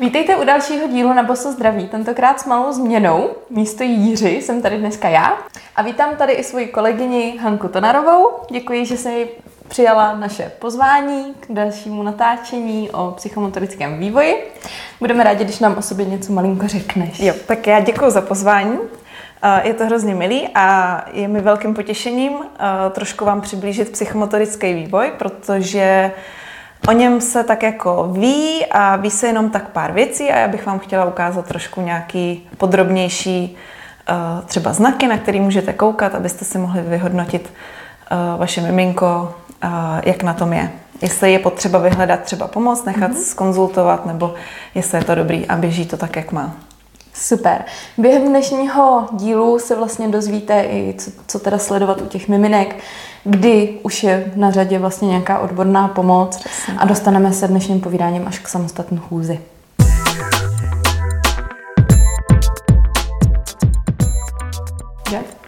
Vítejte u dalšího dílu na Boso zdraví, tentokrát s malou změnou. Místo Jíři jsem tady dneska já a vítám tady i svoji kolegyni Hanku Tonarovou. Děkuji, že jsi přijala naše pozvání k dalšímu natáčení o psychomotorickém vývoji. Budeme rádi, když nám o sobě něco malinko řekneš. Jo, tak já děkuji za pozvání. Eh, je to hrozně milý a je mi velkým potěšením eh, trošku vám přiblížit psychomotorický vývoj, protože O něm se tak jako ví a ví se jenom tak pár věcí a já bych vám chtěla ukázat trošku nějaký podrobnější eh, třeba znaky, na které můžete koukat, abyste si mohli vyhodnotit vaše miminko, jak na tom je. Jestli je potřeba vyhledat třeba pomoc, nechat mm-hmm. skonzultovat, nebo jestli je to dobrý a běží to tak, jak má. Super. Během dnešního dílu se vlastně dozvíte i, co, co teda sledovat u těch miminek, kdy už je na řadě vlastně nějaká odborná pomoc Přesně. a dostaneme se dnešním povídáním až k samostatné chůzi.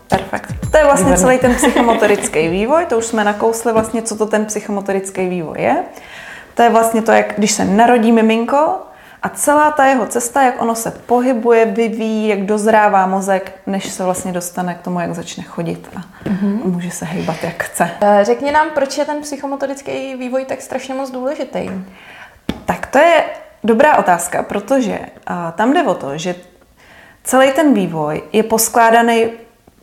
Perfekt. To je vlastně celý ten psychomotorický vývoj, to už jsme nakousli vlastně, co to ten psychomotorický vývoj je. To je vlastně to, jak když se narodí miminko, a celá ta jeho cesta, jak ono se pohybuje, vyvíjí, jak dozrává mozek, než se vlastně dostane k tomu, jak začne chodit a mm-hmm. může se hýbat, jak chce. Eh, řekni nám, proč je ten psychomotorický vývoj tak strašně moc důležitý? Tak to je dobrá otázka, protože tam jde o to, že celý ten vývoj je poskládaný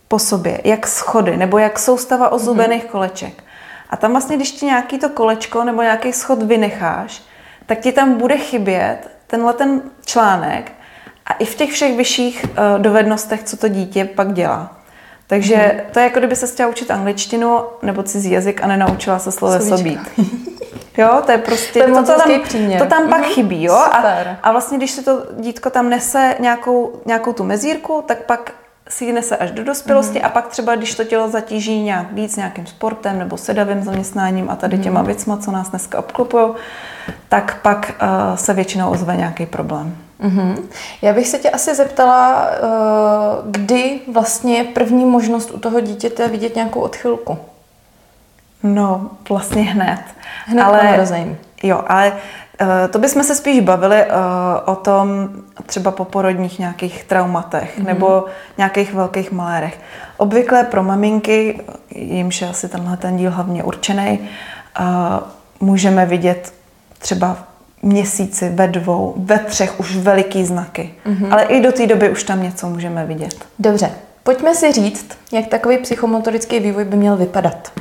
po sobě, jak schody nebo jak soustava ozubených mm-hmm. koleček. A tam vlastně, když ti nějaký to kolečko nebo nějaký schod vynecháš, tak ti tam bude chybět tenhle ten článek a i v těch všech vyšších uh, dovednostech, co to dítě pak dělá. Takže hmm. to je jako kdyby se chtěla učit angličtinu nebo cizí jazyk a nenaučila se sloveso být. Jo, to je prostě, to, je to, tam, příměr. to tam pak mm-hmm. chybí, jo. A, a vlastně, když se to dítko tam nese nějakou, nějakou tu mezírku, tak pak si ji nese až do dospělosti mm. a pak třeba, když to tělo zatíží nějak víc nějakým sportem nebo sedavým zaměstnáním a tady těma věcma, co nás dneska obklopují, tak pak uh, se většinou ozve nějaký problém. Mm-hmm. Já bych se tě asi zeptala, uh, kdy vlastně je první možnost u toho dítěte vidět nějakou odchylku? No, vlastně hned. Hned ale, po narození. Jo, ale to bychom se spíš bavili uh, o tom třeba po porodních nějakých traumatech mm-hmm. nebo nějakých velkých malérech. Obvykle pro maminky, jimž je asi tenhle ten díl hlavně určený, uh, můžeme vidět třeba měsíci, ve dvou, ve třech už veliký znaky. Mm-hmm. Ale i do té doby už tam něco můžeme vidět. Dobře, pojďme si říct, jak takový psychomotorický vývoj by měl vypadat.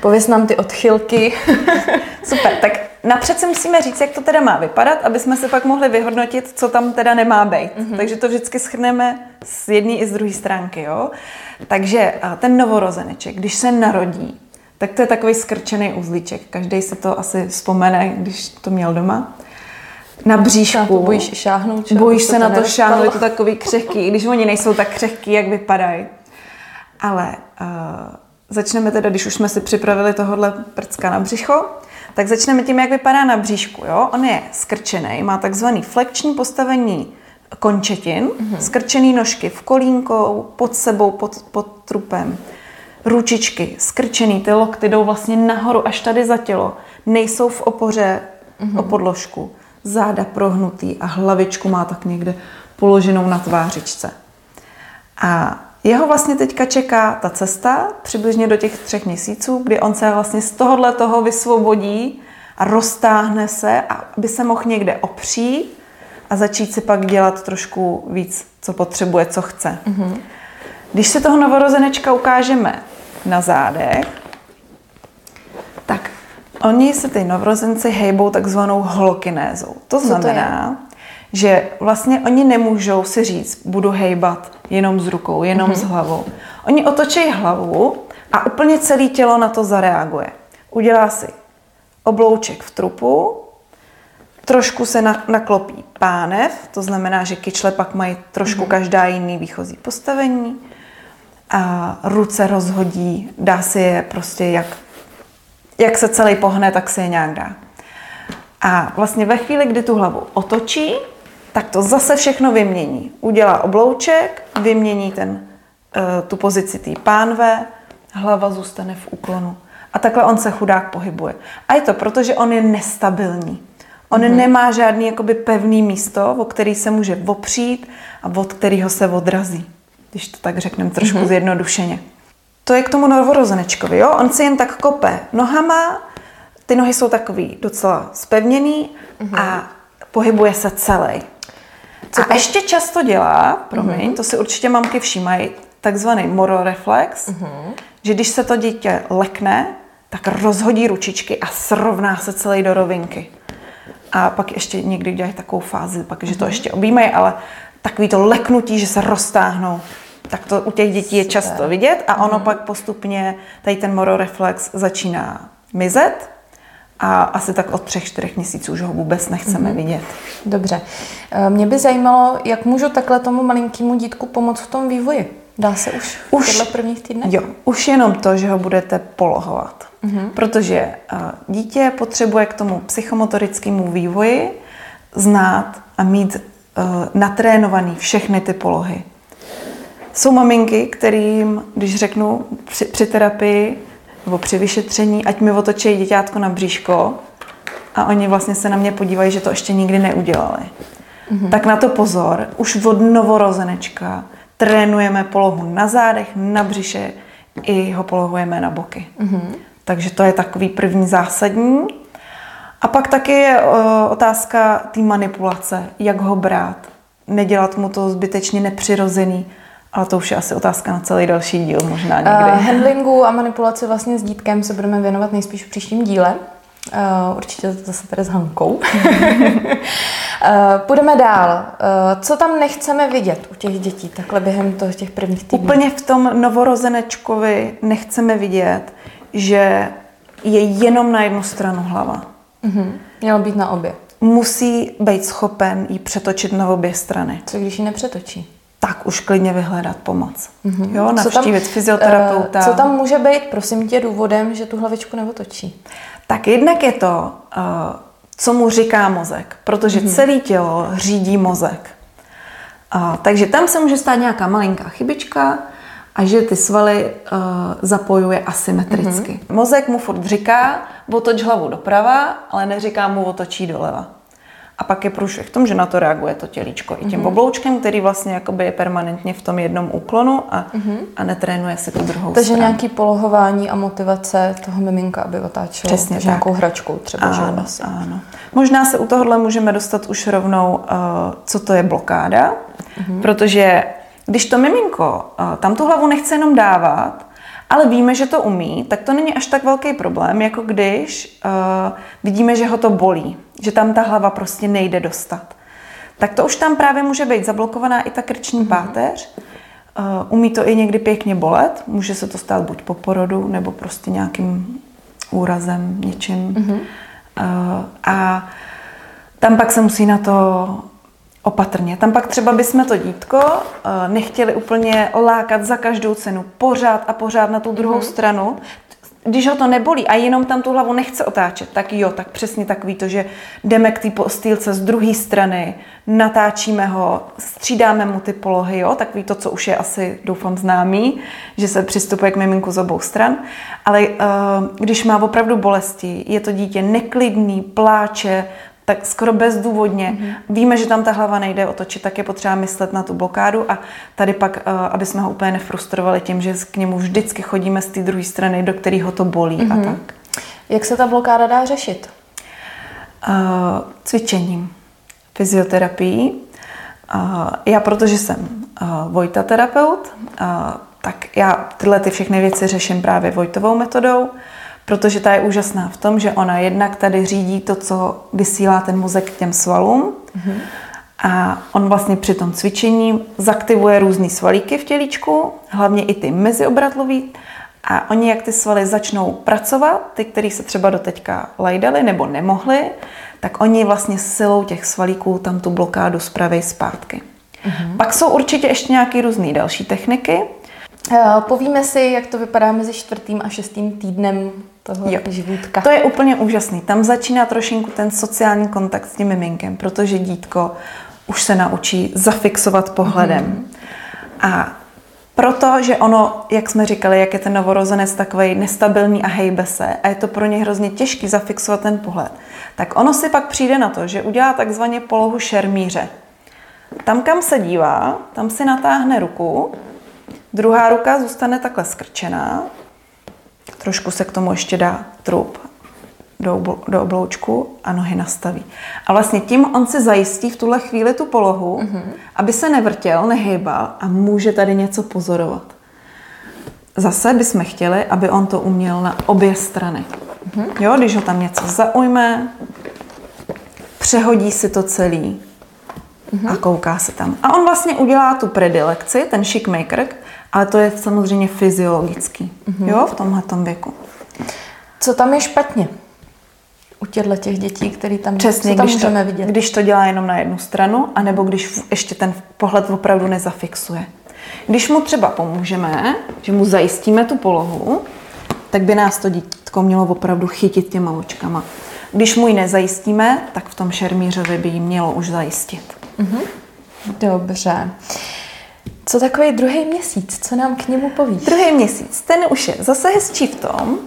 Pověz nám ty odchylky. Super, tak napřed si musíme říct, jak to teda má vypadat, aby jsme si pak mohli vyhodnotit, co tam teda nemá být. Mm-hmm. Takže to vždycky schrneme z jedné i z druhé stránky. Jo? Takže ten novorozeneček, když se narodí, tak to je takový skrčený uzlíček. Každý se to asi vzpomene, když to měl doma. Na bříšku. bojíš šáhnout. Bojíš se na to šáhnout, je to takový křehký, když oni nejsou tak křehký, jak vypadají. Ale uh, začneme teda, když už jsme si připravili tohohle prcka na břicho, tak začneme tím, jak vypadá na bříšku. Jo? On je skrčený, má takzvaný flekční postavení končetin, mm-hmm. skrčený nožky v kolínkou, pod sebou, pod, pod trupem, ručičky skrčený, ty lokty jdou vlastně nahoru až tady za tělo, nejsou v opoře mm-hmm. o podložku, záda prohnutý a hlavičku má tak někde položenou na tvářičce. A jeho vlastně teďka čeká ta cesta přibližně do těch třech měsíců, kdy on se vlastně z tohohle toho vysvobodí a roztáhne se, aby se mohl někde opřít a začít si pak dělat trošku víc, co potřebuje, co chce. Mm-hmm. Když se toho novorozenečka ukážeme na zádech, tak oni se ty novorozenci hejbou takzvanou holokinézou. To znamená, že vlastně oni nemůžou si říct, budu hejbat jenom s rukou, jenom mm-hmm. s hlavou. Oni otočí hlavu a úplně celé tělo na to zareaguje. Udělá si oblouček v trupu, trošku se naklopí pánev, to znamená, že kyčle pak mají trošku mm-hmm. každá jiný výchozí postavení a ruce rozhodí, dá si je prostě jak, jak se celý pohne, tak si je nějak dá. A vlastně ve chvíli, kdy tu hlavu otočí, tak to zase všechno vymění. Udělá oblouček, vymění ten, eh, tu pozici té pánve, hlava zůstane v úklonu. A takhle on se chudák pohybuje. A je to proto, že on je nestabilní. On mm-hmm. nemá žádný jakoby pevný místo, o který se může opřít a od kterého se odrazí. Když to tak řekneme trošku mm-hmm. zjednodušeně. To je k tomu novorozenečkovi, jo? On si jen tak kope nohama, ty nohy jsou takový docela spevněný mm-hmm. a pohybuje se celý. Co a ještě často dělá, promiň, mm-hmm. to si určitě mamky všímají, takzvaný mororeflex, mm-hmm. že když se to dítě lekne, tak rozhodí ručičky a srovná se celý do rovinky. A pak ještě někdy dělají takovou fázi, pak, že to mhm. ještě objímají, ale takový to leknutí, že se roztáhnou, tak to u těch dětí je často vidět a ono pak postupně tady ten mororeflex začíná mizet a asi tak od třech, čtyřech měsíců už ho vůbec nechceme mm-hmm. vidět. Dobře. Eh, mě by zajímalo, jak můžu takhle tomu malinkému dítku pomoct v tom vývoji? Dá se už, už v prvních týdnech? Jo, už jenom to, že ho budete polohovat. Mm-hmm. Protože uh, dítě potřebuje k tomu psychomotorickému vývoji znát a mít uh, natrénovaný všechny ty polohy. Jsou maminky, kterým, když řeknu při, při terapii nebo při vyšetření, ať mi otočí děťátko na bříško a oni vlastně se na mě podívají, že to ještě nikdy neudělali. Mm-hmm. Tak na to pozor, už od novorozenečka trénujeme polohu na zádech, na břiše, i ho polohujeme na boky. Mm-hmm. Takže to je takový první zásadní. A pak taky je otázka té manipulace, jak ho brát. Nedělat mu to zbytečně nepřirozený, ale to už je asi otázka na celý další díl možná někdy. Uh, handlingu a manipulaci vlastně s dítkem se budeme věnovat nejspíš v příštím díle. Uh, určitě to zase tady s Hankou. uh, půjdeme dál. Uh, co tam nechceme vidět u těch dětí, takhle během toho, těch prvních týdnů? Úplně v tom novorozenečkovi nechceme vidět, že je jenom na jednu stranu hlava. Uh-huh. Mělo být na obě. Musí být schopen ji přetočit na obě strany. Co když ji nepřetočí? Tak už klidně vyhledat pomoc. Mm-hmm. Jo, navštívit co tam, fyzioterapeuta. Co tam může být, prosím tě, důvodem, že tu hlavičku neotočí? Tak jednak je to, uh, co mu říká mozek, protože mm-hmm. celé tělo řídí mozek. Uh, takže tam se může stát nějaká malinká chybička a že ty svaly zapojuje asymetricky. Mm-hmm. Mozek mu furt říká, otoč hlavu doprava, ale neříká mu otočí doleva. A pak je průšvih v tom, že na to reaguje to tělíčko i tím mm-hmm. obloučkem, který vlastně jakoby je permanentně v tom jednom úklonu a, mm-hmm. a netrénuje se tu druhou Takže stranu. nějaký polohování a motivace toho miminka, aby otáčelo Přesně tak. nějakou hračkou třeba. Ano, že ano. Možná se u tohohle můžeme dostat už rovnou, uh, co to je blokáda, mm-hmm. protože když to miminko uh, tam tu hlavu nechce jenom dávat, ale víme, že to umí, tak to není až tak velký problém, jako když uh, vidíme, že ho to bolí, že tam ta hlava prostě nejde dostat. Tak to už tam právě může být zablokovaná i ta krční mm-hmm. páteř. Uh, umí to i někdy pěkně bolet, může se to stát buď po porodu, nebo prostě nějakým úrazem, něčím. Mm-hmm. Uh, a tam pak se musí na to opatrně. Tam pak třeba bychom to dítko eh, nechtěli úplně lákat za každou cenu, pořád a pořád na tu druhou mm-hmm. stranu. Když ho to nebolí a jenom tam tu hlavu nechce otáčet, tak jo, tak přesně takový to, že jdeme k té postýlce z druhé strany, natáčíme ho, střídáme mu ty polohy, jo, takový to, co už je asi, doufám, známý, že se přistupuje k miminku z obou stran. Ale uh, když má opravdu bolesti, je to dítě neklidný, pláče, tak skoro bezdůvodně. Mm-hmm. Víme, že tam ta hlava nejde otočit, tak je potřeba myslet na tu blokádu a tady pak, uh, aby jsme ho úplně nefrustrovali tím, že k němu vždycky chodíme z té druhé strany, do kterého to bolí mm-hmm. a mhm. tak. Jak se ta blokáda dá řešit? Uh, cvičením, fyzioterapií. Uh, já, protože jsem uh, Vojta terapeut, uh, tak já tyhle ty všechny věci řeším právě Vojtovou metodou protože ta je úžasná v tom, že ona jednak tady řídí to, co vysílá ten mozek k těm svalům mm-hmm. a on vlastně při tom cvičení zaktivuje různé svalíky v tělíčku, hlavně i ty meziobratlový a oni, jak ty svaly začnou pracovat, ty, který se třeba doteďka lajdali nebo nemohli, tak oni vlastně silou těch svalíků tam tu blokádu zpraví zpátky. Mm-hmm. Pak jsou určitě ještě nějaké různé další techniky. Povíme si, jak to vypadá mezi čtvrtým a šestým týdnem toho jo. živítka. To je úplně úžasný. Tam začíná trošinku ten sociální kontakt s tím miminkem, protože dítko už se naučí zafixovat pohledem. Mm-hmm. A Protože ono, jak jsme říkali, jak je ten novorozenec takový nestabilní a hejbe se a je to pro ně hrozně těžký zafixovat ten pohled, tak ono si pak přijde na to, že udělá takzvaně polohu šermíře. Tam, kam se dívá, tam si natáhne ruku, druhá ruka zůstane takhle skrčená, trošku se k tomu ještě dá trup do, do obloučku a nohy nastaví. A vlastně tím on si zajistí v tuhle chvíli tu polohu, mm-hmm. aby se nevrtěl, nehejbal a může tady něco pozorovat. Zase bychom chtěli, aby on to uměl na obě strany. Mm-hmm. Jo, když ho tam něco zaujme, přehodí si to celý mm-hmm. a kouká se tam. A on vlastně udělá tu predilekci, ten maker, ale to je samozřejmě fyziologický, mm-hmm. jo, v tomhle věku. Co tam je špatně? u těchto těch dětí, které tam, Přesně, tam když můžeme to, vidět. Když to dělá jenom na jednu stranu, anebo když ještě ten pohled opravdu nezafixuje. Když mu třeba pomůžeme, že mu zajistíme tu polohu, tak by nás to dítko mělo opravdu chytit těma očkama. Když mu ji nezajistíme, tak v tom šermířovi by ji mělo už zajistit. Mhm. Dobře. Co takový druhý měsíc? Co nám k němu povíš? Druhý měsíc, ten už je zase hezčí v tom,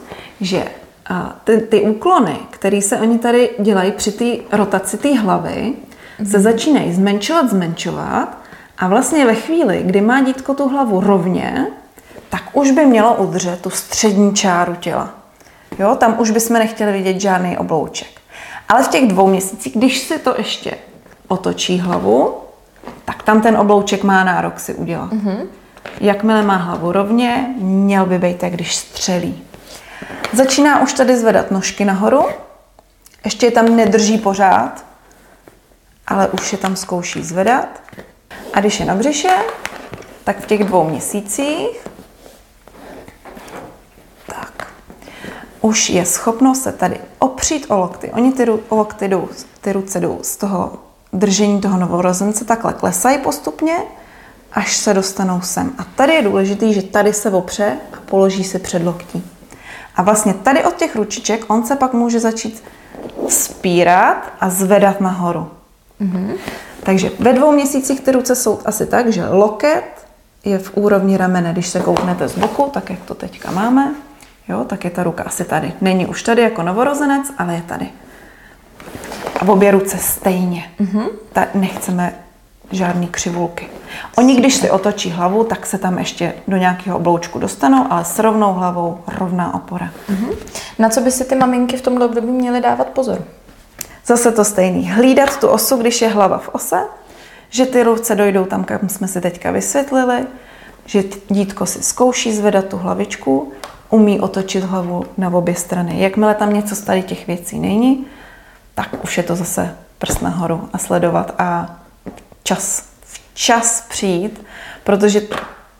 že a ty, ty úklony, které se oni tady dělají při té rotaci té hlavy, mm-hmm. se začínají zmenšovat, zmenšovat a vlastně ve chvíli, kdy má dítko tu hlavu rovně, tak už by mělo udržet tu střední čáru těla. Jo, tam už bychom nechtěli vidět žádný oblouček. Ale v těch dvou měsících, když si to ještě otočí hlavu, tak tam ten oblouček má nárok si udělat. Mm-hmm. Jakmile má hlavu rovně, měl by být tak, když střelí. Začíná už tady zvedat nožky nahoru, ještě je tam nedrží pořád, ale už je tam zkouší zvedat. A když je na břiše, tak v těch dvou měsících tak, už je schopno se tady opřít o lokty. Oni ty, o lokty jdou, ty ruce jdou z toho držení toho novorozence, takhle klesají postupně, až se dostanou sem. A tady je důležité, že tady se opře a položí se před loktí. A vlastně tady od těch ručiček on se pak může začít spírat a zvedat nahoru. Mm-hmm. Takže ve dvou měsících ty ruce jsou asi tak, že loket je v úrovni ramene. Když se kouknete z boku, tak jak to teďka máme, jo, tak je ta ruka asi tady. Není už tady jako novorozenec, ale je tady. A obě ruce stejně. Mm-hmm. Ta, nechceme žádný křivulky. Oni, když si otočí hlavu, tak se tam ještě do nějakého obloučku dostanou, ale s rovnou hlavou rovná opora. Mm-hmm. Na co by si ty maminky v tomhle období měly dávat pozor? Zase to stejný. Hlídat tu osu, když je hlava v ose, že ty ruce dojdou tam, kam jsme si teďka vysvětlili, že dítko si zkouší zvedat tu hlavičku, umí otočit hlavu na obě strany. Jakmile tam něco z tady těch věcí není, tak už je to zase prst nahoru a sledovat a čas, včas přijít, protože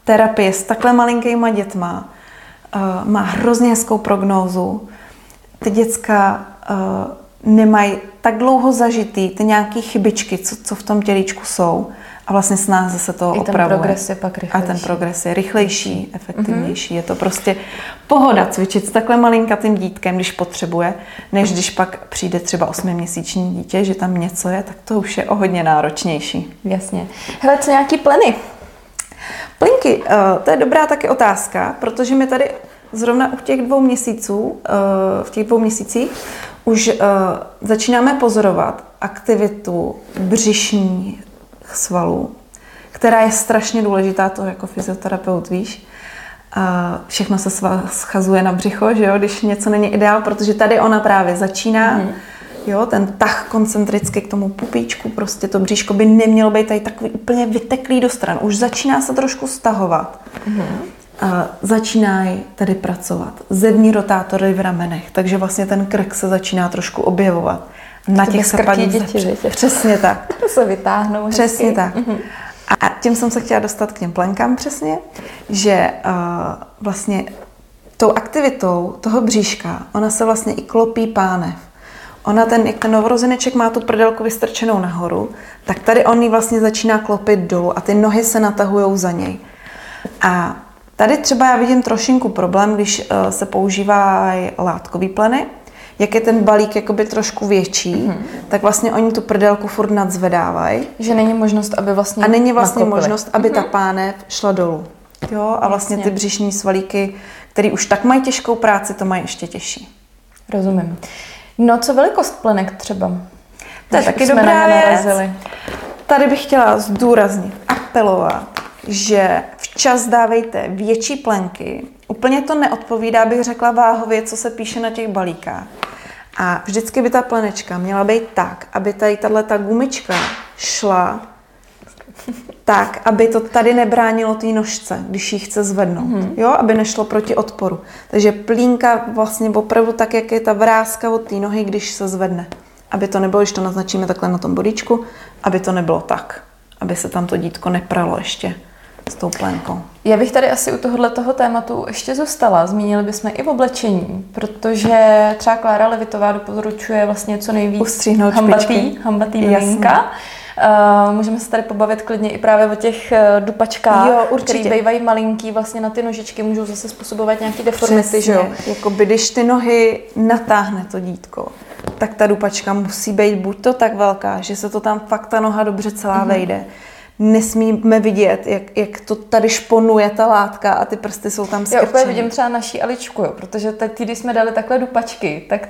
terapie s takhle malinkýma dětma uh, má hrozně hezkou prognózu. Ty děcka uh, nemají tak dlouho zažitý ty nějaké chybičky, co, co v tom tělíčku jsou. A vlastně s nás zase to I opravuje. ten progres je pak rychlejší. A ten progres je rychlejší, efektivnější. Mm-hmm. Je to prostě pohoda cvičit s takhle malinkatým dítkem, když potřebuje, než když pak přijde třeba osmiměsíční dítě, že tam něco je, tak to už je o hodně náročnější. Jasně. Hele, co nějaký pleny? Plinky, eh, to je dobrá taky otázka, protože my tady zrovna u těch dvou měsíců, eh, v těch dvou měsících, už eh, začínáme pozorovat aktivitu břišní svalů, která je strašně důležitá, to jako fyzioterapeut víš. A všechno se schazuje na břicho, že jo, když něco není ideál, protože tady ona právě začíná, mm-hmm. jo, ten tah koncentricky k tomu pupíčku, prostě to bříško by nemělo být tady takový úplně vyteklý do stran. Už začíná se trošku stahovat. Mm-hmm. A začínají tady pracovat. Zevní rotátory v ramenech, takže vlastně ten krk se začíná trošku objevovat. Na těch se pak děti, zač... Přesně tak. To se vytáhnou. Přesně hezky. tak. Mm-hmm. A tím jsem se chtěla dostat k těm plenkám přesně, že uh, vlastně tou aktivitou toho bříška, ona se vlastně i klopí pánev. Ona ten, jak ten novorozeneček má tu prdelku vystrčenou nahoru, tak tady on ji vlastně začíná klopit dolů a ty nohy se natahují za něj. A tady třeba já vidím trošinku problém, když uh, se používají látkový pleny, jak je ten balík jakoby trošku větší, mm-hmm. tak vlastně oni tu prdelku furt nadzvedávají. Že není možnost, aby vlastně A není vlastně nakopili. možnost, aby mm-hmm. ta pánev šla dolů. Jo, a vlastně Jasně. ty břišní svalíky, který už tak mají těžkou práci, to mají ještě těžší. Rozumím. No, co velikost plenek třeba? To je Už taky dobrá věc. Tady bych chtěla zdůraznit, apelovat, že včas dávejte větší plenky. Úplně to neodpovídá, bych řekla váhově, co se píše na těch balíkách. A vždycky by ta plenečka měla být tak, aby tady tahle ta gumička šla tak, aby to tady nebránilo té nožce, když ji chce zvednout. Mm-hmm. Jo, aby nešlo proti odporu. Takže plínka vlastně opravdu tak, jak je ta vrázka od té nohy, když se zvedne. Aby to nebylo, když to naznačíme takhle na tom bodíčku, aby to nebylo tak. Aby se tam to dítko nepralo ještě s tou plénkou. Já bych tady asi u tohohle toho tématu ještě zůstala. Zmínili bychom i v oblečení, protože třeba Klára Levitová doporučuje vlastně co nejvíc Ustříhnout hambatý, špičky. hambatý miminka. Uh, můžeme se tady pobavit klidně i právě o těch uh, dupačkách, Jo, určitě. který bývají malinký, vlastně na ty nožičky můžou zase způsobovat nějaký deformity, že jo? Jakoby, když ty nohy natáhne to dítko, tak ta dupačka musí být buď to tak velká, že se to tam fakt ta noha dobře celá Mhm. mm-hmm. vejde. Nesmíme vidět, jak, jak to tady šponuje ta látka a ty prsty jsou tam Já skrčený. úplně vidím třeba naší Aličku, jo, protože teď, když jsme dali takhle dupačky, tak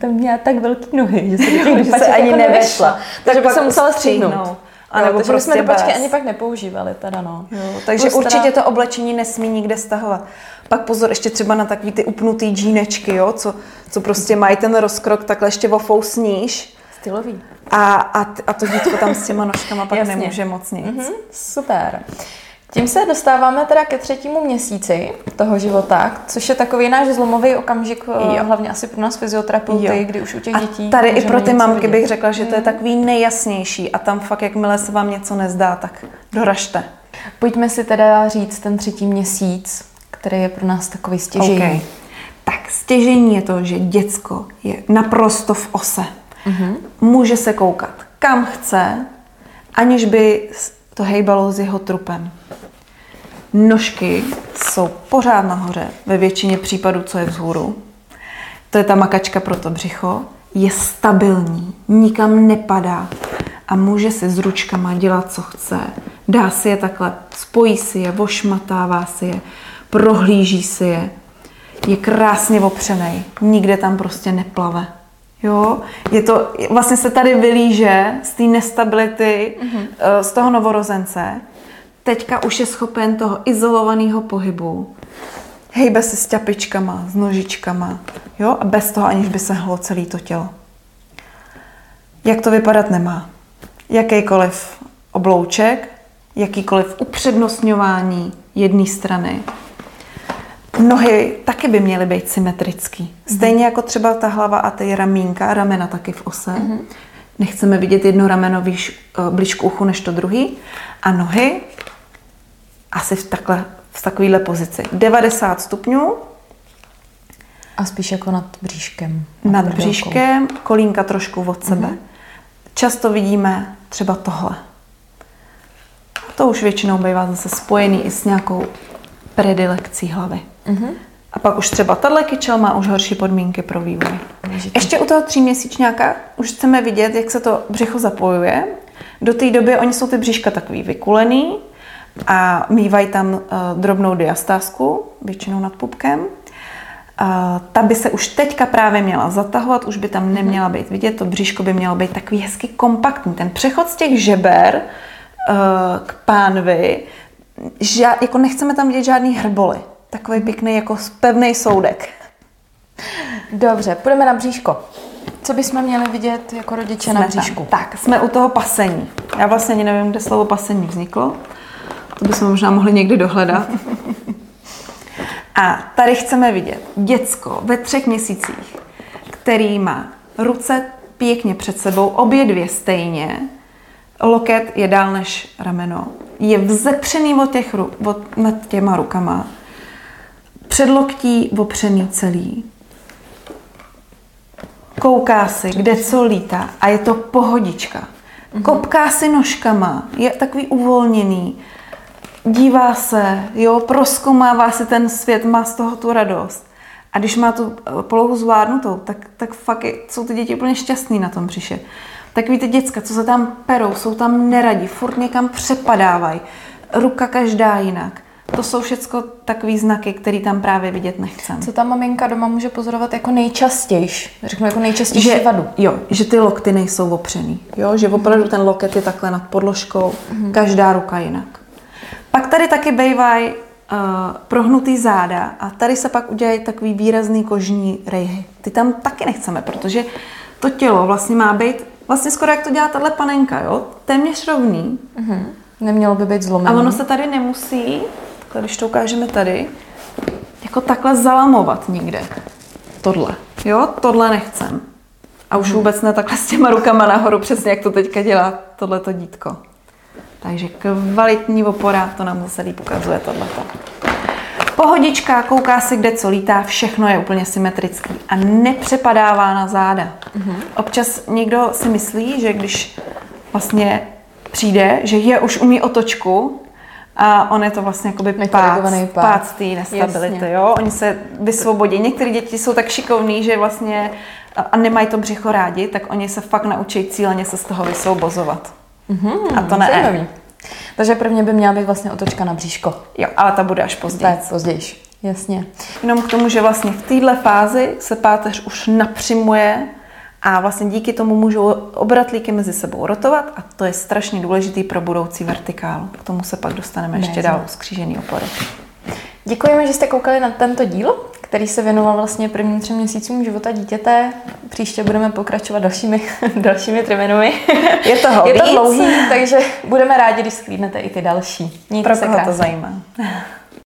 to měla tak velký nohy, že se do těch Že se ani jako nevešla. Takže Tak by se pak musela stříhnout. A Jo, nebo takže my jsme prostě dupačky ani pak nepoužívali, teda no. Jo, takže Plus teda- určitě to oblečení nesmí nikde stahovat. Pak pozor ještě třeba na takový ty upnutý džínečky, jo, co, co prostě mají ten rozkrok, takhle ještě ofousníš Stylový. a, a, a to dítko tam s těma nožkama pak Jasně. nemůže moc nic. Mhm, super. Tím se dostáváme teda ke třetímu měsíci toho života, což je takový náš zlomový okamžik, jo. Jo. hlavně asi pro nás fyzioterapeuty, Jo. kdy už u těch A dětí tady i pro ty mamky vidět. bych řekla, že to je takový nejjasnější a tam fakt, jakmile se vám něco nezdá, tak doražte. Pojďme si teda říct ten třetí měsíc, který je pro nás takový stěžení. Okay. Tak stěžení je to, že děcko je naprosto v ose. Mm-hmm. Může se koukat kam chce, aniž by to hejbalo s jeho trupem. Nožky jsou pořád nahoře, ve většině případů, co je vzhůru. To je ta makačka pro to břicho. Je stabilní, nikam nepadá a může si s ručkama dělat, co chce. Dá si je takhle, spojí si je, ošmatává si je, prohlíží si je. Je krásně opřenej, nikde tam prostě neplave. Jo, je to, vlastně se tady vylíže z té nestability mm-hmm. z toho novorozence. Teďka už je schopen toho izolovaného pohybu. Hejbe se s ťapičkama, s nožičkama, jo, a bez toho, aniž by se hlo celé to tělo. Jak to vypadat nemá. Jakýkoliv oblouček, jakýkoliv upřednostňování jedné strany. Nohy taky by měly být symetrický. Stejně jako třeba ta hlava a ty ramínka, ramena taky v ose. Nechceme vidět jedno rameno výš, eh, blíž k uchu než to druhý. A nohy asi v, takhle, v takovéhle pozici. 90 stupňů A spíš jako nad bříškem. nad prdolkou. bříškem, kolínka trošku od sebe. Často vidíme třeba tohle. A to už většinou bývá zase spojený i s nějakou predilekcí hlavy. A pak už třeba tahle kyčel má už horší podmínky pro vývoj. Ještě u toho tříměsíčňáka už chceme vidět, jak se to břicho zapojuje. Do té doby oni jsou ty bříška takový vykulený a mývají tam uh, drobnou diastázku, většinou nad pupkem. Uh, ta by se už teďka právě měla zatahovat, už by tam neměla být vidět, to bříško by mělo být takový hezky kompaktní. Ten přechod z těch žeber uh, k pánvi, ža- jako nechceme tam vidět žádný hrboly. Takový pěkný jako pevný soudek. Dobře, půjdeme na bříško. Co bychom měli vidět jako rodiče na Jsme tam. bříšku? Tak, jsme u toho pasení. Já vlastně ani nevím, kde slovo pasení vzniklo. To bychom možná mohli někdy dohledat. A tady chceme vidět děcko ve třech měsících, který má ruce pěkně před sebou, obě dvě stejně, loket je dál než rameno, je vzepřený od těch, od, nad těma rukama, předloktí opřený celý, kouká si, kde co lítá a je to pohodička. Kopká si nožkama, je takový uvolněný, dívá se, jo, proskomává si ten svět, má z toho tu radost. A když má tu eh, polohu zvládnutou, tak, tak fakt je, jsou ty děti úplně šťastný na tom břiše. Takový ty děcka, co se tam perou, jsou tam neradi, furt někam přepadávají, ruka každá jinak. To jsou všechno takové znaky, které tam právě vidět nechcem. Co ta maminka doma může pozorovat jako nejčastější? Řeknu jako nejčastější že, vadu. Jo, že ty lokty nejsou opřený. Jo, že opravdu ten loket je takhle nad podložkou, mm. každá ruka jinak. Pak tady taky bývají uh, prohnutý záda a tady se pak udělají takový výrazný kožní rejhy. Ty tam taky nechceme, protože to tělo vlastně má být vlastně skoro jak to dělá tahle panenka, jo? Téměř rovný. Mm-hmm. Nemělo by být zlomený. A ono se tady nemusí, když to ukážeme tady, jako takhle zalamovat nikde. Tohle. Jo, tohle nechcem. A už vůbec ne takhle s těma rukama nahoru, přesně jak to teďka dělá tohleto dítko. Takže kvalitní opora, to nám zase líp ukazuje tohleto. Pohodička, kouká si, kde co lítá, všechno je úplně symetrický a nepřepadává na záda. Mm-hmm. Občas někdo si myslí, že když vlastně přijde, že je už umí otočku, a on je to vlastně jakoby pác, pác té nestability, Jasně. jo. Oni se vysvobodí. Některé děti jsou tak šikovní, že vlastně a nemají to břicho rádi, tak oni se fakt naučí cíleně se z toho vysvobozovat. Mm-hmm, a to ne. Zajímavý. Takže prvně by měla být vlastně otočka na bříško. Jo, ale ta bude až později. později. Jasně. Jenom k tomu, že vlastně v téhle fázi se páteř už napřimuje a vlastně díky tomu můžou obratlíky mezi sebou rotovat a to je strašně důležitý pro budoucí vertikálu. K tomu se pak dostaneme ještě ne, dál skřížený opory. Děkujeme, že jste koukali na tento díl, který se věnoval vlastně prvním třem měsícům života dítěte. Příště budeme pokračovat dalšími, dalšími trimenami. Je to Je to dlouhý, takže budeme rádi, když sklídnete i ty další. Mějte Pro se koho krásně. to zajímá.